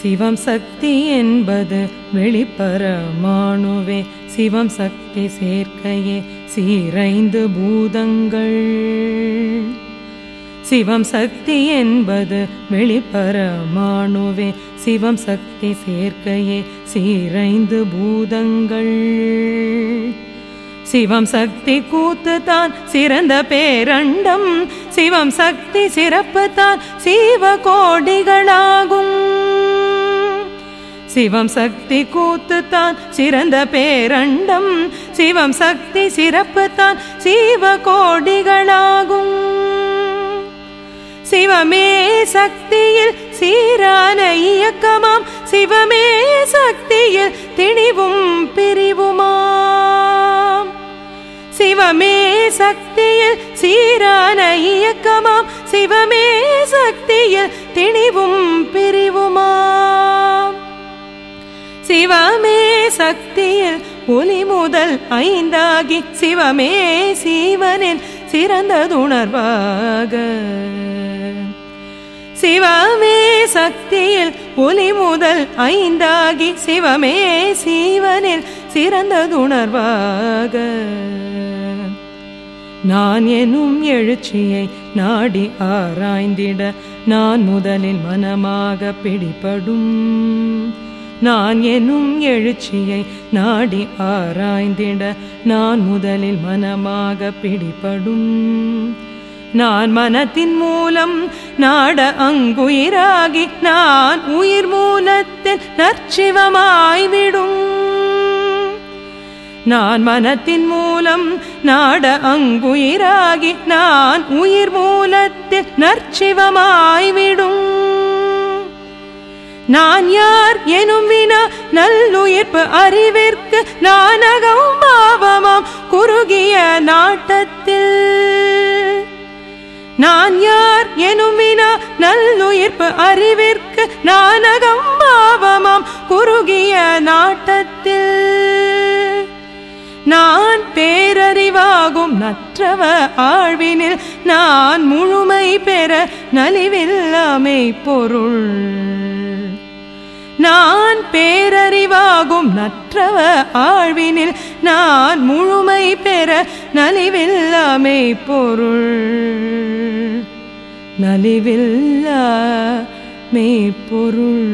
சிவம் சக்தி என்பது வெளிப்பரமாணுவே. சிவம் சக்தி சேர்க்கையே சீரைந்து பூதங்கள். சிவம் சக்தி என்பது வெளிப்பரமாணுவே. சிவம் சக்தி சேர்க்கையே சீரைந்து பூதங்கள். சிவம் சக்தி கூத்து தான் சிறந்த பேரண்டம். சிவம் சக்தி சிறப்பு தான் சீவ கோடிகளாகும். சிவம் சக்தி கூத்து தான் சிறந்த பேரண்டம். சிவம் சக்தி சிறப்பு தான் சீவ கோடிகளாகும். சிவமே சக்தியில் சீரான இயக்கமாம். சிவமே சக்தியில் திணிவும் பிரிவுமாம். சிவமே சக்தியில் சீரான இயக்கமாம். சிவமே சக்தியில் திணிவும் பிரி சிவமே சக்தியில் ஒலி முதல் ஐந்தாகி சிவமே சீவனில் சிறந்ததுணர்வாக. சிவமே சக்தியில் ஒலி முதல் ஐந்தாகி சிவமே சீவனில் சிறந்ததுணர்வாக. நான் எனும் எழுச்சியை நாடி ஆராய்ந்திட நான் முதலில் மனமாக பிடிபடும். நான் எனும் எழுச்சியை நாடி ஆராய்ந்திட நான் முதலில் மனமாக பிடிபடும். நான் மனத்தின் மூலம் நாட அங்குயிராகி நான் உயிர் மூலத்தில் நற்சிவமாய்விடும் நான் மனத்தின் மூலம் நாட அங்குயிராகி நான் உயிர் மூலத்தில் நற்சிவமாய்விடும் நான் யார் எனும் வினா நல்லுயிர்ப்பு அறிவிற்கு நானகம் பாவமாம். குறுகிய நாட்டத்தில் நான் யார் எனும் வினா நல்லுயிர்ப்பு அறிவிற்கு நானகம் பாவமாம். குறுகிய நாட்டத்தில் நான் பேரறிவாகும் நற்றவ ஆழ்வினில் நான் முழுமை பெற நலிவில்லாமை பொருள். நான் பேரறிவாகும் நற்றவ ஆழ்வினில் நான் முழுமை பெற நலிவில்லாமை பொருள். நலிவில்லா மெய்ப்பொருள்